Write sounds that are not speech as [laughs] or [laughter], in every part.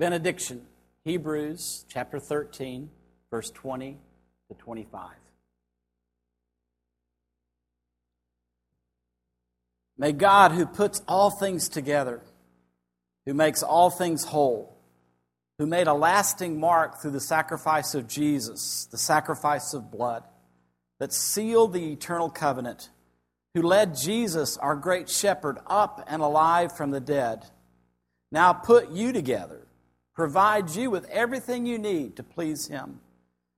Benediction, Hebrews chapter 13, verse 20 to 25. May God, who puts all things together, who makes all things whole, who made a lasting mark through the sacrifice of Jesus, the sacrifice of blood, that sealed the eternal covenant, who led Jesus, our great shepherd, up and alive from the dead, now put you together, provide you with everything you need to please him.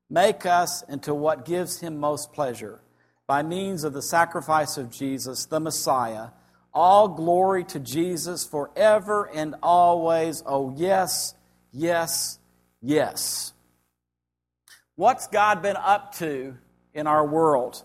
Make us into what gives him most pleasure by means of the sacrifice of Jesus, the Messiah. All glory to Jesus forever and always. Oh, yes, yes, yes. What's God been up to in our world?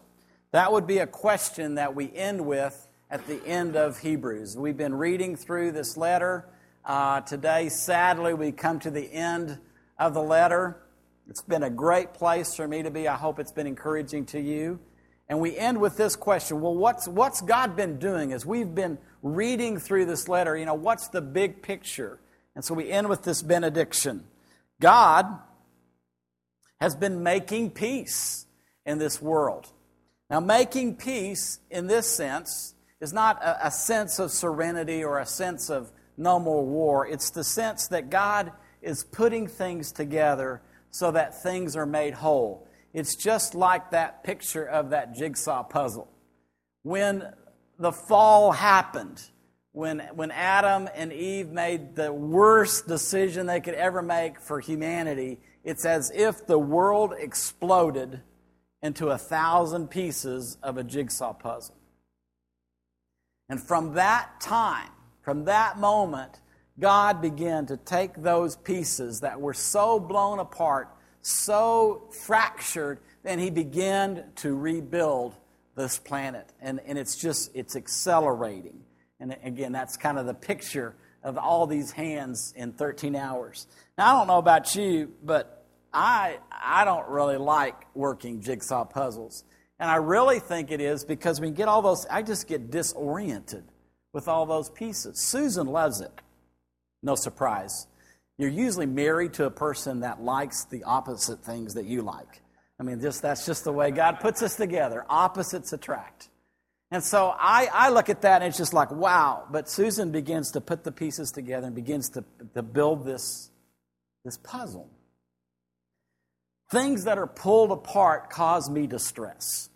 That would be a question that we end with at the end of Hebrews. We've been reading through this letter. Uh, today, sadly, we come to the end of the letter. It's been a great place for me to be. I hope it's been encouraging to you. And we end with this question Well, what's, what's God been doing as we've been reading through this letter? You know, what's the big picture? And so we end with this benediction God has been making peace in this world. Now, making peace in this sense is not a, a sense of serenity or a sense of no more war. It's the sense that God is putting things together so that things are made whole. It's just like that picture of that jigsaw puzzle. When the fall happened, when, when Adam and Eve made the worst decision they could ever make for humanity, it's as if the world exploded into a thousand pieces of a jigsaw puzzle. And from that time, from that moment, God began to take those pieces that were so blown apart, so fractured, and He began to rebuild this planet. And, and it's just, it's accelerating. And again, that's kind of the picture of all these hands in 13 hours. Now, I don't know about you, but I, I don't really like working jigsaw puzzles. And I really think it is because when you get all those, I just get disoriented with all those pieces. Susan loves it. No surprise. You're usually married to a person that likes the opposite things that you like. I mean, just that's just the way God puts us together. Opposites attract. And so I, I look at that and it's just like, wow. But Susan begins to put the pieces together and begins to, to build this, this puzzle. Things that are pulled apart cause me distress.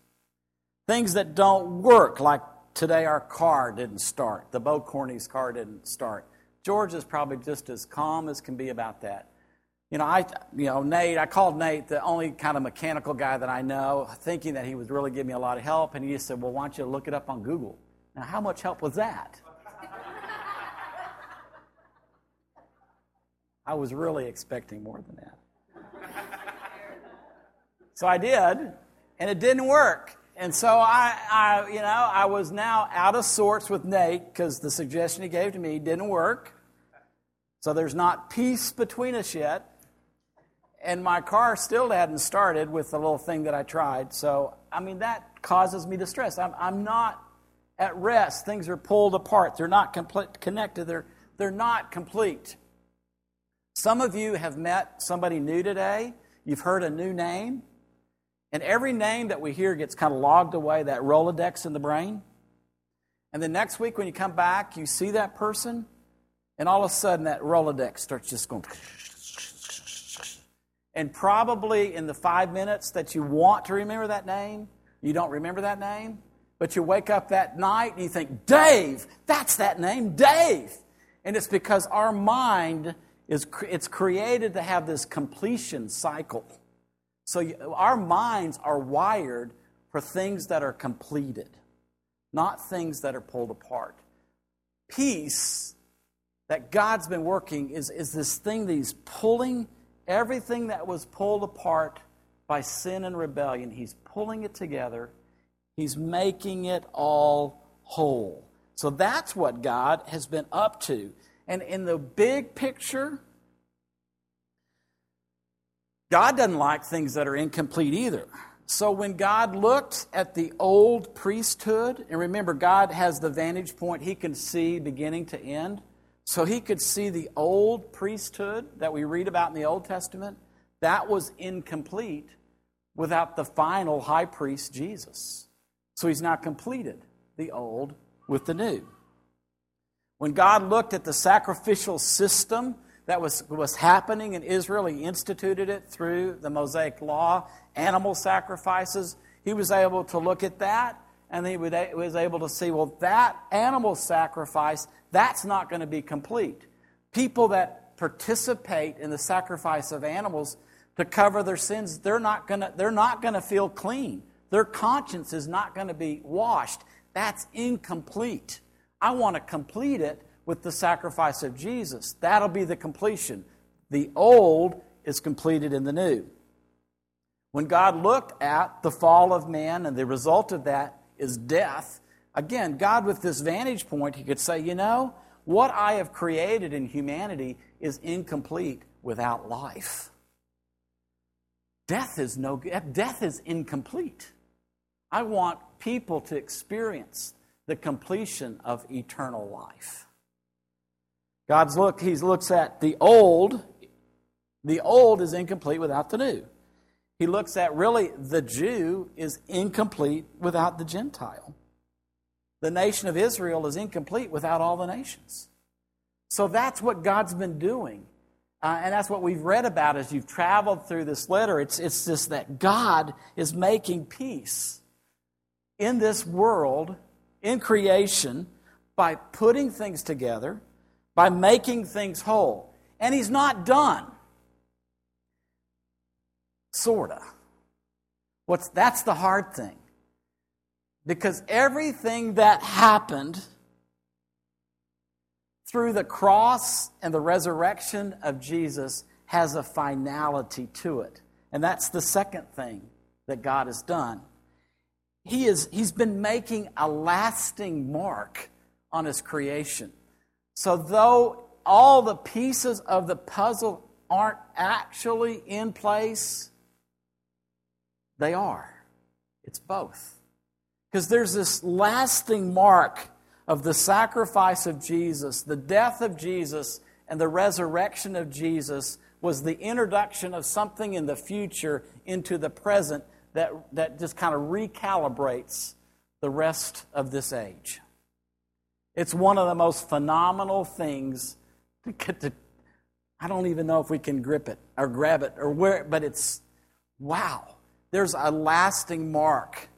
Things that don't work, like today our car didn't start. The Bo Corney's car didn't start. George is probably just as calm as can be about that. You know, I, you know, Nate, I called Nate the only kind of mechanical guy that I know, thinking that he would really give me a lot of help. And he just said, Well, why don't you look it up on Google? Now, how much help was that? [laughs] I was really expecting more than that. So I did, and it didn't work. And so I, I, you know, I was now out of sorts with Nate because the suggestion he gave to me didn't work. So there's not peace between us yet. And my car still hadn't started with the little thing that I tried. So, I mean, that causes me distress. I'm, I'm not at rest. Things are pulled apart. They're not complete, connected. They're, they're not complete. Some of you have met somebody new today. You've heard a new name. And every name that we hear gets kind of logged away, that Rolodex in the brain. And then next week, when you come back, you see that person, and all of a sudden, that Rolodex starts just going. And probably in the five minutes that you want to remember that name, you don't remember that name. But you wake up that night and you think, Dave, that's that name, Dave. And it's because our mind is it's created to have this completion cycle. So our minds are wired for things that are completed, not things that are pulled apart. Peace that God's been working is, is this thing that He's pulling everything that was pulled apart by sin and rebellion, He's pulling it together, He's making it all whole. So that's what God has been up to. And in the big picture, God doesn't like things that are incomplete either. So when God looked at the old priesthood, and remember, God has the vantage point, He can see beginning to end. So he could see the old priesthood that we read about in the Old Testament. That was incomplete without the final high priest, Jesus. So he's not completed the old with the new. When God looked at the sacrificial system that was, was happening in Israel, He instituted it through the Mosaic Law, animal sacrifices. He was able to look at that and he was able to see, well, that animal sacrifice, that's not going to be complete. People that participate in the sacrifice of animals to cover their sins, they're not going to, they're not going to feel clean. Their conscience is not going to be washed. That's incomplete. I want to complete it with the sacrifice of Jesus. That'll be the completion. The old is completed in the new. When God looked at the fall of man and the result of that is death, again, God, with this vantage point, he could say, you know, what I have created in humanity is incomplete without life. Death is no death is incomplete. I want people to experience the completion of eternal life. God's look, he looks at the old. The old is incomplete without the new. He looks at really the Jew is incomplete without the Gentile. The nation of Israel is incomplete without all the nations. So that's what God's been doing. Uh, and that's what we've read about as you've traveled through this letter. It's, it's just that God is making peace in this world, in creation, by putting things together, by making things whole. And He's not done. Sorta. What's, that's the hard thing. Because everything that happened through the cross and the resurrection of Jesus has a finality to it. And that's the second thing that God has done. He is, he's been making a lasting mark on his creation. So, though all the pieces of the puzzle aren't actually in place, they are. It's both. Because there's this lasting mark of the sacrifice of Jesus, the death of Jesus, and the resurrection of Jesus was the introduction of something in the future into the present that, that just kind of recalibrates the rest of this age. It's one of the most phenomenal things to get to. I don't even know if we can grip it or grab it or where, but it's wow. There's a lasting mark.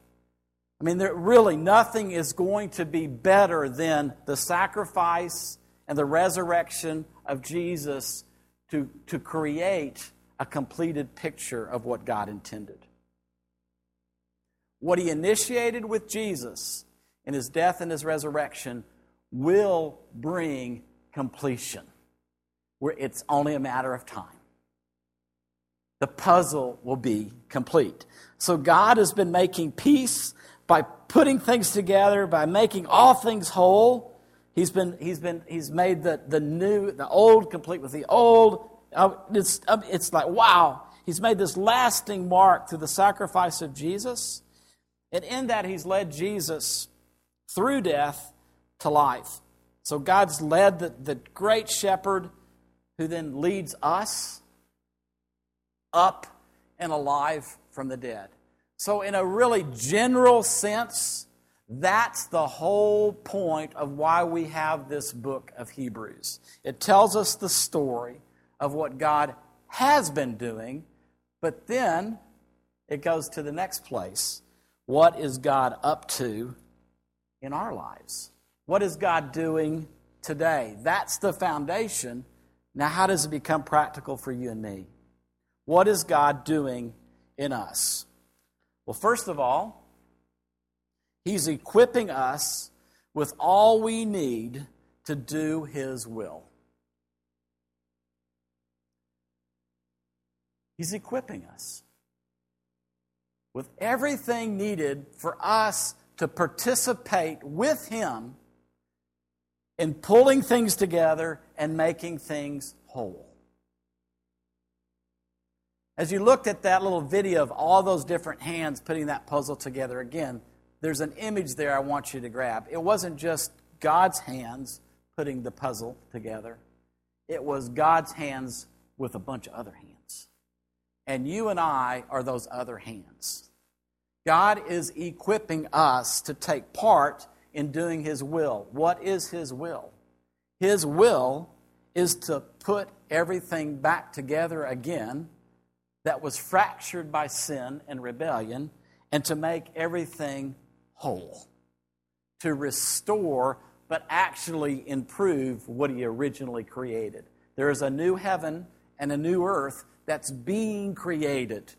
I mean, there, really, nothing is going to be better than the sacrifice and the resurrection of Jesus to, to create a completed picture of what God intended. What he initiated with Jesus in his death and his resurrection will bring completion. Where it's only a matter of time. The puzzle will be complete. So God has been making peace by putting things together, by making all things whole. He's been, he's been, he's made the, the new, the old complete with the old. Uh, it's, uh, it's like, wow. He's made this lasting mark through the sacrifice of Jesus. And in that, he's led Jesus through death to life. So God's led the, the great shepherd who then leads us up and alive from the dead. So, in a really general sense, that's the whole point of why we have this book of Hebrews. It tells us the story of what God has been doing, but then it goes to the next place what is God up to in our lives? What is God doing today? That's the foundation. Now, how does it become practical for you and me? What is God doing in us? Well, first of all, He's equipping us with all we need to do His will. He's equipping us with everything needed for us to participate with Him in pulling things together and making things whole. As you looked at that little video of all those different hands putting that puzzle together again, there's an image there I want you to grab. It wasn't just God's hands putting the puzzle together. It was God's hands with a bunch of other hands. And you and I are those other hands. God is equipping us to take part in doing His will. What is His will? His will is to put everything back together again that was fractured by sin and rebellion and to make everything whole, to restore, but actually improve what He originally created. There is a new heaven and a new earth that's being created.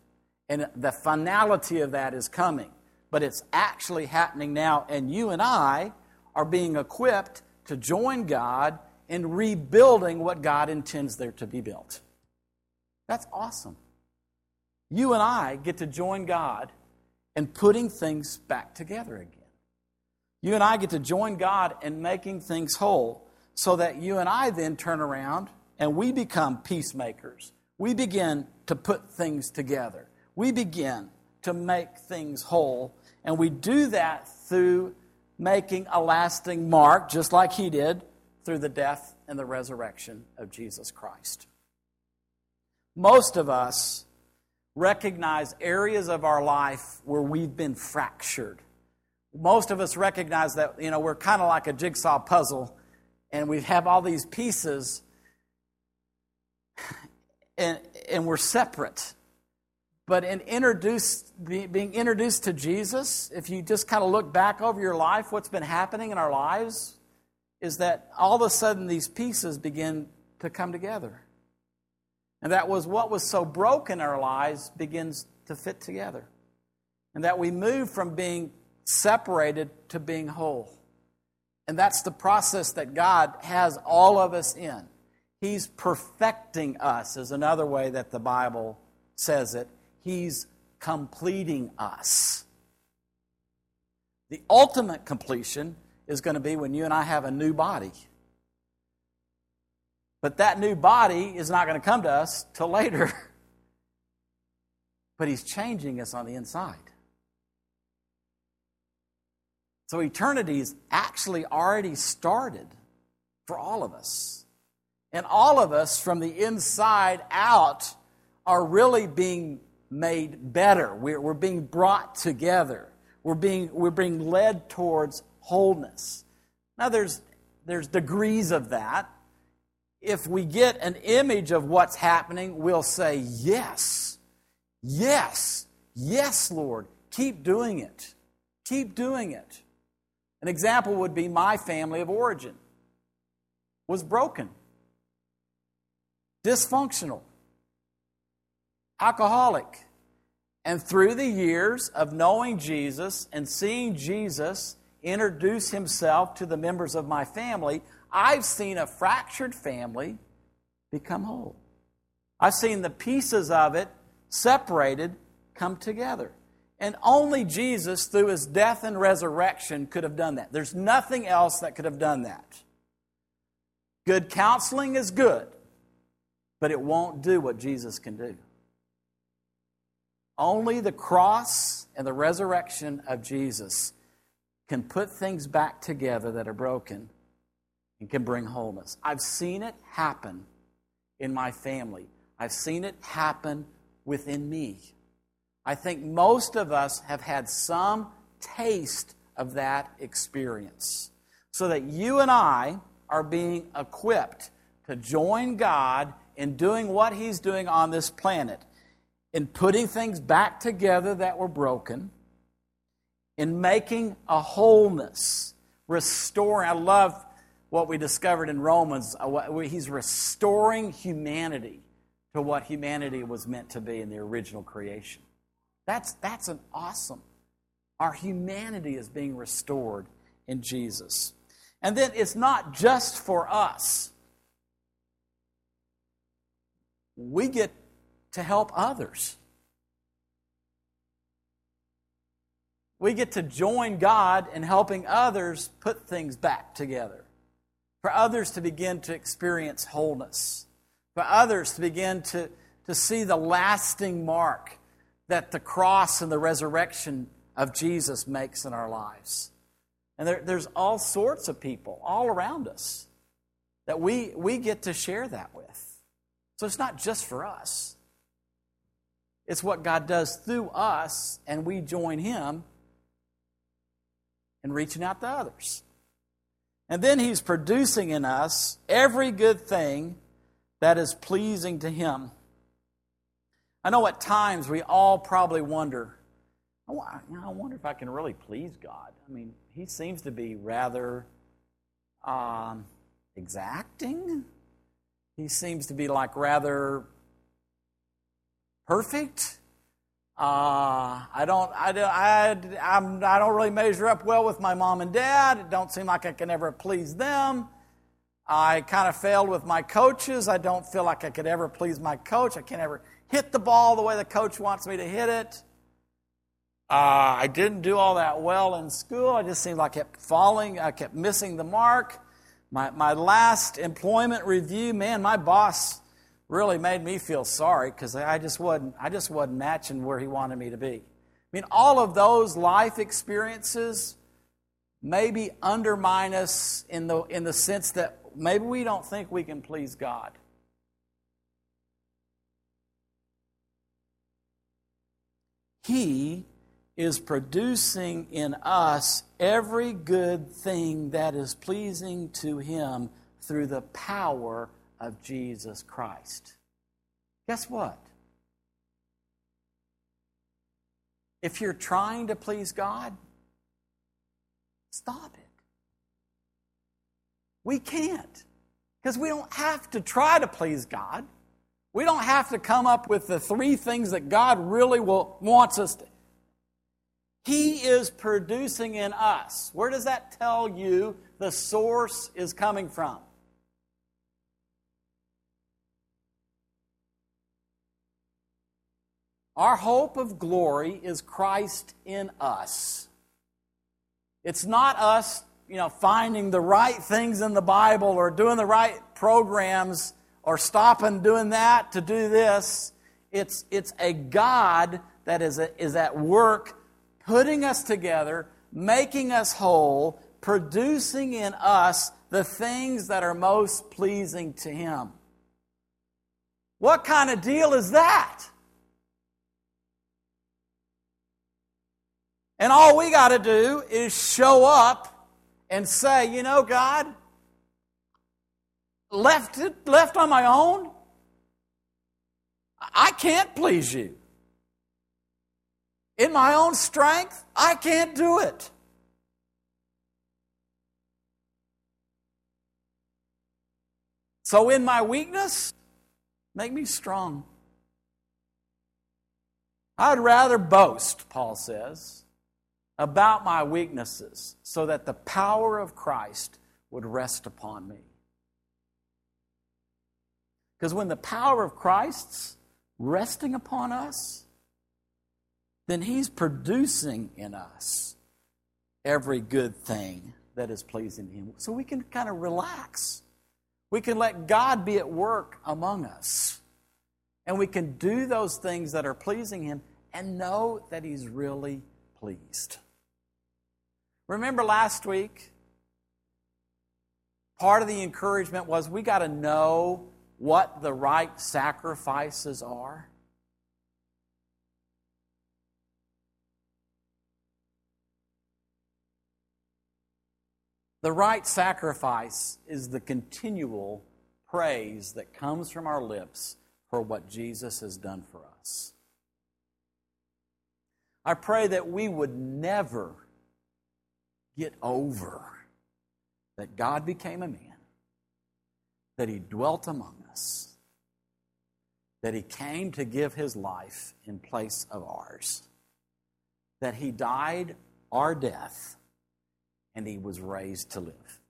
And the finality of that is coming. But it's actually happening now. And you and I are being equipped to join God in rebuilding what God intends there to be built. That's awesome. You and I get to join God in putting things back together again. You and I get to join God in making things whole so that you and I then turn around and we become peacemakers. We begin to put things together. We begin to make things whole. And we do that through making a lasting mark, just like he did, through the death and the resurrection of Jesus Christ. Most of us recognize areas of our life where we've been fractured. Most of us recognize that, you know, we're kind of like a jigsaw puzzle and we have all these pieces [laughs] and, and we're separate. But in introduced, being introduced to Jesus, if you just kind of look back over your life, what's been happening in our lives is that all of a sudden these pieces begin to come together. And that was what was so broken in our lives begins to fit together. And that we move from being separated to being whole. And that's the process that God has all of us in. He's perfecting us, is another way that the Bible says it. He's completing us. The ultimate completion is going to be when you and I have a new body. But that new body is not going to come to us till later. [laughs] but He's changing us on the inside. So eternity's actually already started for all of us. And all of us from the inside out are really being made better. We're, we're being brought together. We're being, we're being led towards wholeness. Now, there's, there's degrees of that. If we get an image of what's happening, we'll say, Yes, yes, yes, Lord, keep doing it. Keep doing it. An example would be my family of origin was broken dysfunctional, alcoholic. And through the years of knowing Jesus and seeing Jesus introduce himself to the members of my family, I've seen a fractured family become whole. I've seen the pieces of it separated come together. And only Jesus, through his death and resurrection, could have done that. There's nothing else that could have done that. Good counseling is good but it won't do what Jesus can do. Only the cross and the resurrection of Jesus can put things back together that are broken and can bring wholeness. I've seen it happen in my family, I've seen it happen within me. I think most of us have had some taste of that experience. So that you and I are being equipped to join God in doing what He's doing on this planet, in putting things back together that were broken, in making a wholeness, restoring. I love what we discovered in Romans. Uh, he's restoring humanity to what humanity was meant to be in the original creation. That's, that's an awesome. Our humanity is being restored in Jesus. And then it's not just for us. we get to help others. We get to join God in helping others put things back together. For others to begin to experience wholeness. For others to begin to, to see the lasting mark that the cross and the resurrection of Jesus makes in our lives. And there, there's all sorts of people all around us that we, we get to share that with. So it's not just for us, it's what God does through us, and we join Him in reaching out to others. And then He's producing in us every good thing that is pleasing to Him. I know at times we all probably wonder, oh, I wonder if I can really please God. I mean, He seems to be rather um, exacting. He seems to be like rather perfect. Uh, I don't, I don't, I, I'm, I don't really measure up well with my mom and dad. It don't seem like I can ever please them. I kind of failed with my coaches. I don't feel like I could ever please my coach. I can't ever hit the ball the way the coach wants me to hit it. Uh, I didn't do all that well in school. I just seemed like I kept falling. I kept missing the mark. My, my last employment review, man, my boss really made me feel sorry because I just wasn't I just wasn't matching where he wanted me to be. I mean, all of those life experiences maybe undermine us in the in the sense that maybe we don't think we can please God. He is producing in us every good thing that is pleasing to Him through the power of Jesus Christ. Guess what? If you're trying to please God, stop it. We can't. Because we don't have to try to please God. We don't have to come up with the three things that God really will, wants us to. He is producing in us. Where does that tell you the source is coming from? Our hope of glory is Christ in us. It's not us, you know, finding the right things in the Bible or doing the right programs or stopping doing that to do this. It's, it's a God that is, a, is at work putting us together, making us whole, producing in us the things that are most pleasing to Him. What kind of deal is that? And all we got to do is show up and say, you know, God, left, it, left on my own, I can't please you. In my own strength, I can't do it. So, in my weakness, make me strong. I'd rather boast, Paul says, about my weaknesses so that the power of Christ would rest upon me. Because when the power of Christ's resting upon us, then He's producing in us every good thing that is pleasing Him. So we can kind of relax. We can let God be at work among us. And we can do those things that are pleasing Him and know that He's really pleased. Remember last week? Part of the encouragement was we got to know what the right sacrifices are. The right sacrifice is the continual praise that comes from our lips for what Jesus has done for us. I pray that we would never get over that God became a man, that he dwelt among us, that he came to give his life in place of ours, that he died our death, and he was raised to live.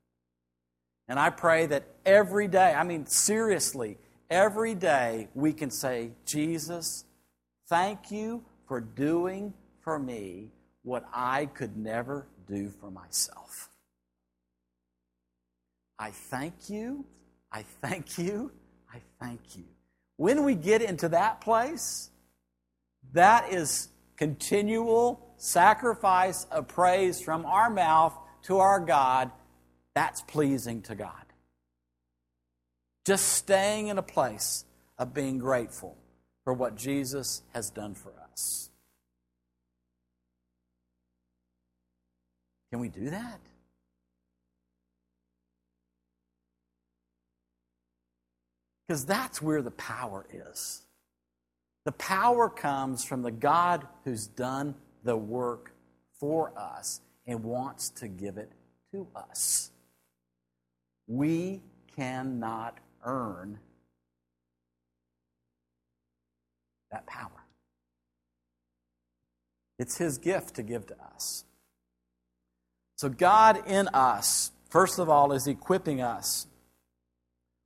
And I pray that every day, I mean, seriously, every day we can say, Jesus, thank you for doing for me what I could never do for myself. I thank you. I thank you. I thank you. When we get into that place, that is continual sacrifice of praise from our mouth to our God. That's pleasing to God. Just staying in a place of being grateful for what Jesus has done for us. Can we do that? Because that's where the power is. The power comes from the God who's done the work for us and wants to give it to us. We cannot earn that power. It's His gift to give to us. So, God in us, first of all, is equipping us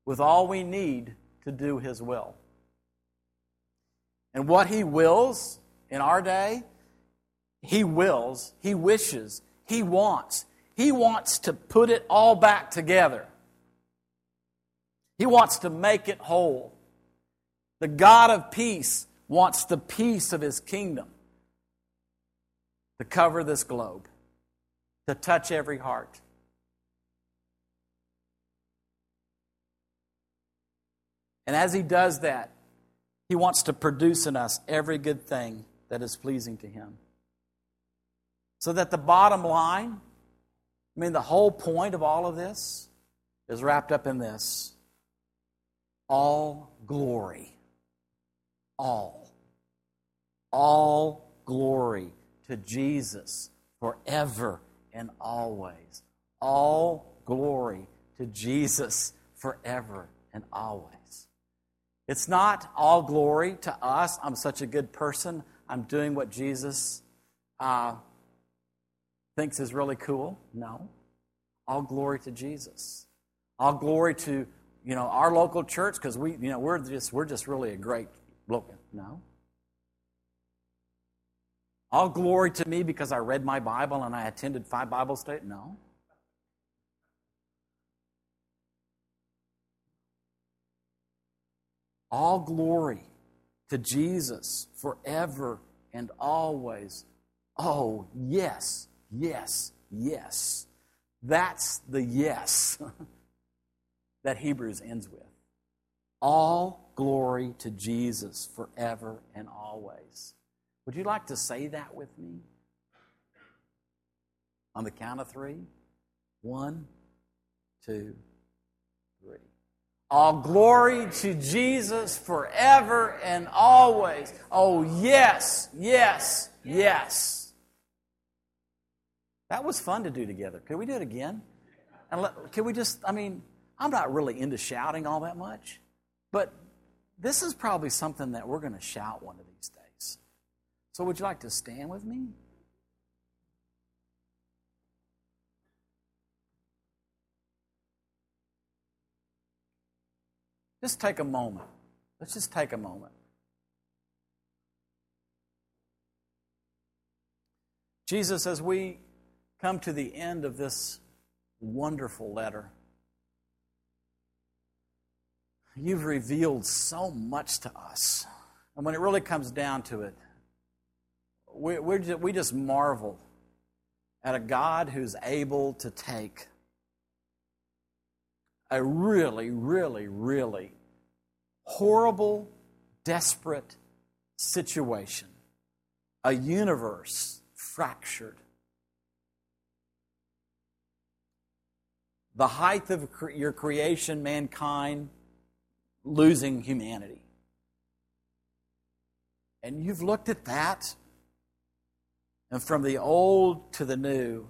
with all we need to do His will. And what He wills in our day, He wills, He wishes, He wants. He wants to put it all back together. He wants to make it whole. The God of peace wants the peace of His kingdom to cover this globe, to touch every heart. And as He does that, He wants to produce in us every good thing that is pleasing to Him. So that the bottom line, I mean, the whole point of all of this is wrapped up in this all glory. All. All glory to Jesus forever and always. All glory to Jesus forever and always. It's not all glory to us. I'm such a good person. I'm doing what Jesus uh, thinks is really cool. No. All glory to Jesus. All glory to you know our local church because we you know we're just we're just really a great looking. No. All glory to me because I read my Bible and I attended five Bible studies. No. All glory to Jesus forever and always. Oh, yes, yes, yes. That's the yes [laughs] that Hebrews ends with. All glory to Jesus forever and always. Would you like to say that with me? On the count of three. One, two, three. All glory to Jesus forever and always. Oh, yes, yes, yes. That was fun to do together. Can we do it again? And let, can we just, I mean, I'm not really into shouting all that much, but this is probably something that we're going to shout one of. So, would you like to stand with me? Just take a moment. Let's just take a moment. Jesus, as we come to the end of this wonderful letter, you've revealed so much to us. And when it really comes down to it, we, we just marvel at a God who's able to take a really, really, really horrible, desperate situation, a universe fractured. The height of your creation, mankind losing humanity. And you've looked at that, and from the old to the new,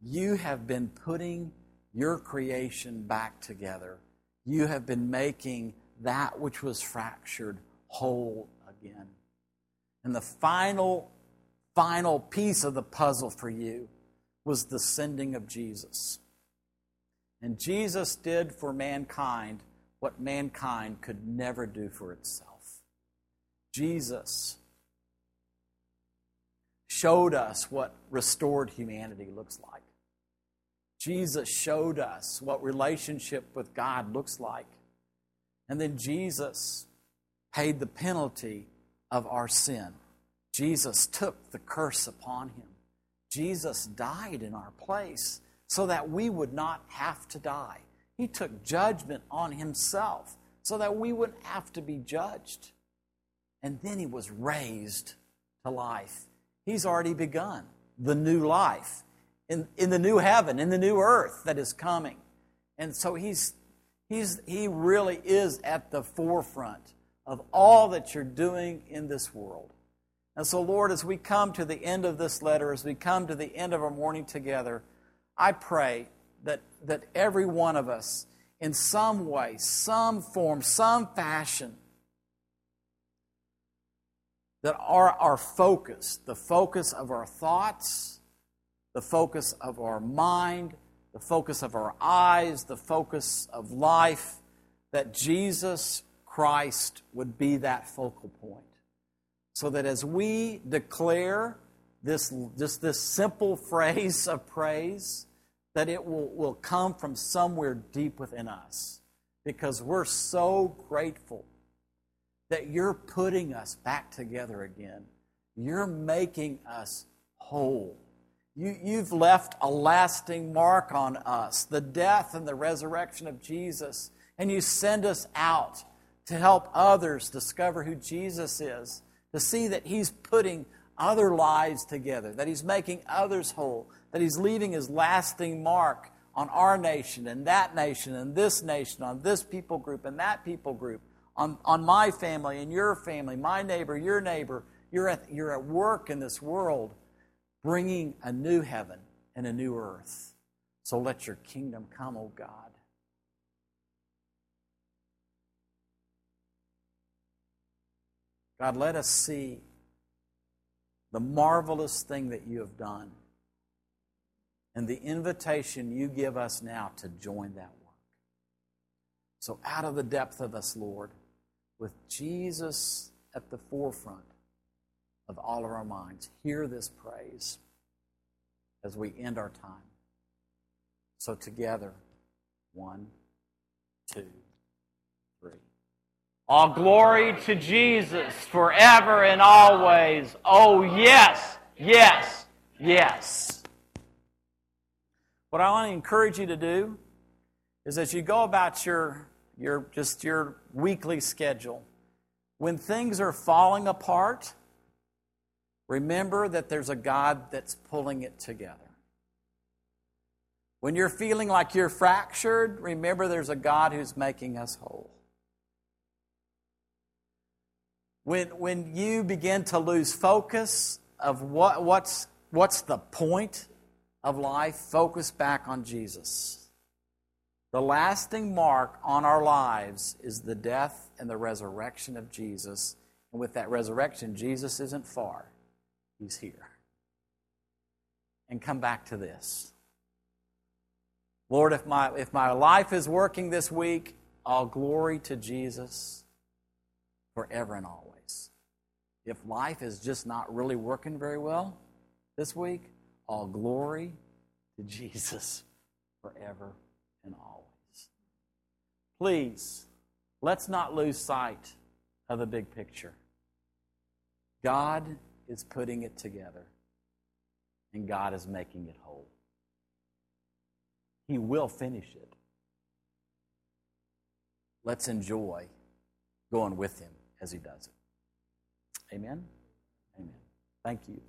you have been putting your creation back together. You have been making that which was fractured whole again. And the final, final piece of the puzzle for you was the sending of Jesus. And Jesus did for mankind what mankind could never do for itself. Jesus showed us what restored humanity looks like. Jesus showed us what relationship with God looks like. And then Jesus paid the penalty of our sin. Jesus took the curse upon him. Jesus died in our place so that we would not have to die. He took judgment on himself so that we wouldn't have to be judged. And then he was raised to life. He's already begun the new life in, in the new heaven, in the new earth that is coming. And so he's, he's, he really is at the forefront of all that you're doing in this world. And so, Lord, as we come to the end of this letter, as we come to the end of our morning together, I pray that, that every one of us, in some way, some form, some fashion, that are our focus, the focus of our thoughts, the focus of our mind, the focus of our eyes, the focus of life, that Jesus Christ would be that focal point. So that as we declare this, just this simple [laughs] phrase of praise, that it will, will come from somewhere deep within us. Because we're so grateful that you're putting us back together again. You're making us whole. You, you've left a lasting mark on us, the death and the resurrection of Jesus, and you send us out to help others discover who Jesus is, to see that He's putting other lives together, that He's making others whole, that He's leaving His lasting mark on our nation and that nation and this nation, on this people group and that people group, on, on my family and your family, my neighbor, your neighbor. You're at, you're at work in this world bringing a new heaven and a new earth. So let your kingdom come, O God. God, let us see the marvelous thing that you have done and the invitation you give us now to join that work. So, out of the depth of us, Lord, with Jesus at the forefront of all of our minds, hear this praise as we end our time. So, together, one, two, three. All glory to Jesus forever and always. Oh, yes, yes, yes. What I want to encourage you to do is as you go about your, your just your weekly schedule, when things are falling apart, remember that there's a God that's pulling it together. When you're feeling like you're fractured, remember there's a God who's making us whole. When, when you begin to lose focus of what, what's, what's the point of life, focus back on Jesus. The lasting mark on our lives is the death and the resurrection of Jesus. And with that resurrection, Jesus isn't far, He's here. And come back to this. Lord, if my, if my life is working this week, all glory to Jesus forever and always if life is just not really working very well this week, all glory to Jesus forever and always. Please, let's not lose sight of the big picture. God is putting it together, and God is making it whole. He will finish it. Let's enjoy going with Him as He does it. Amen? Amen. Thank you.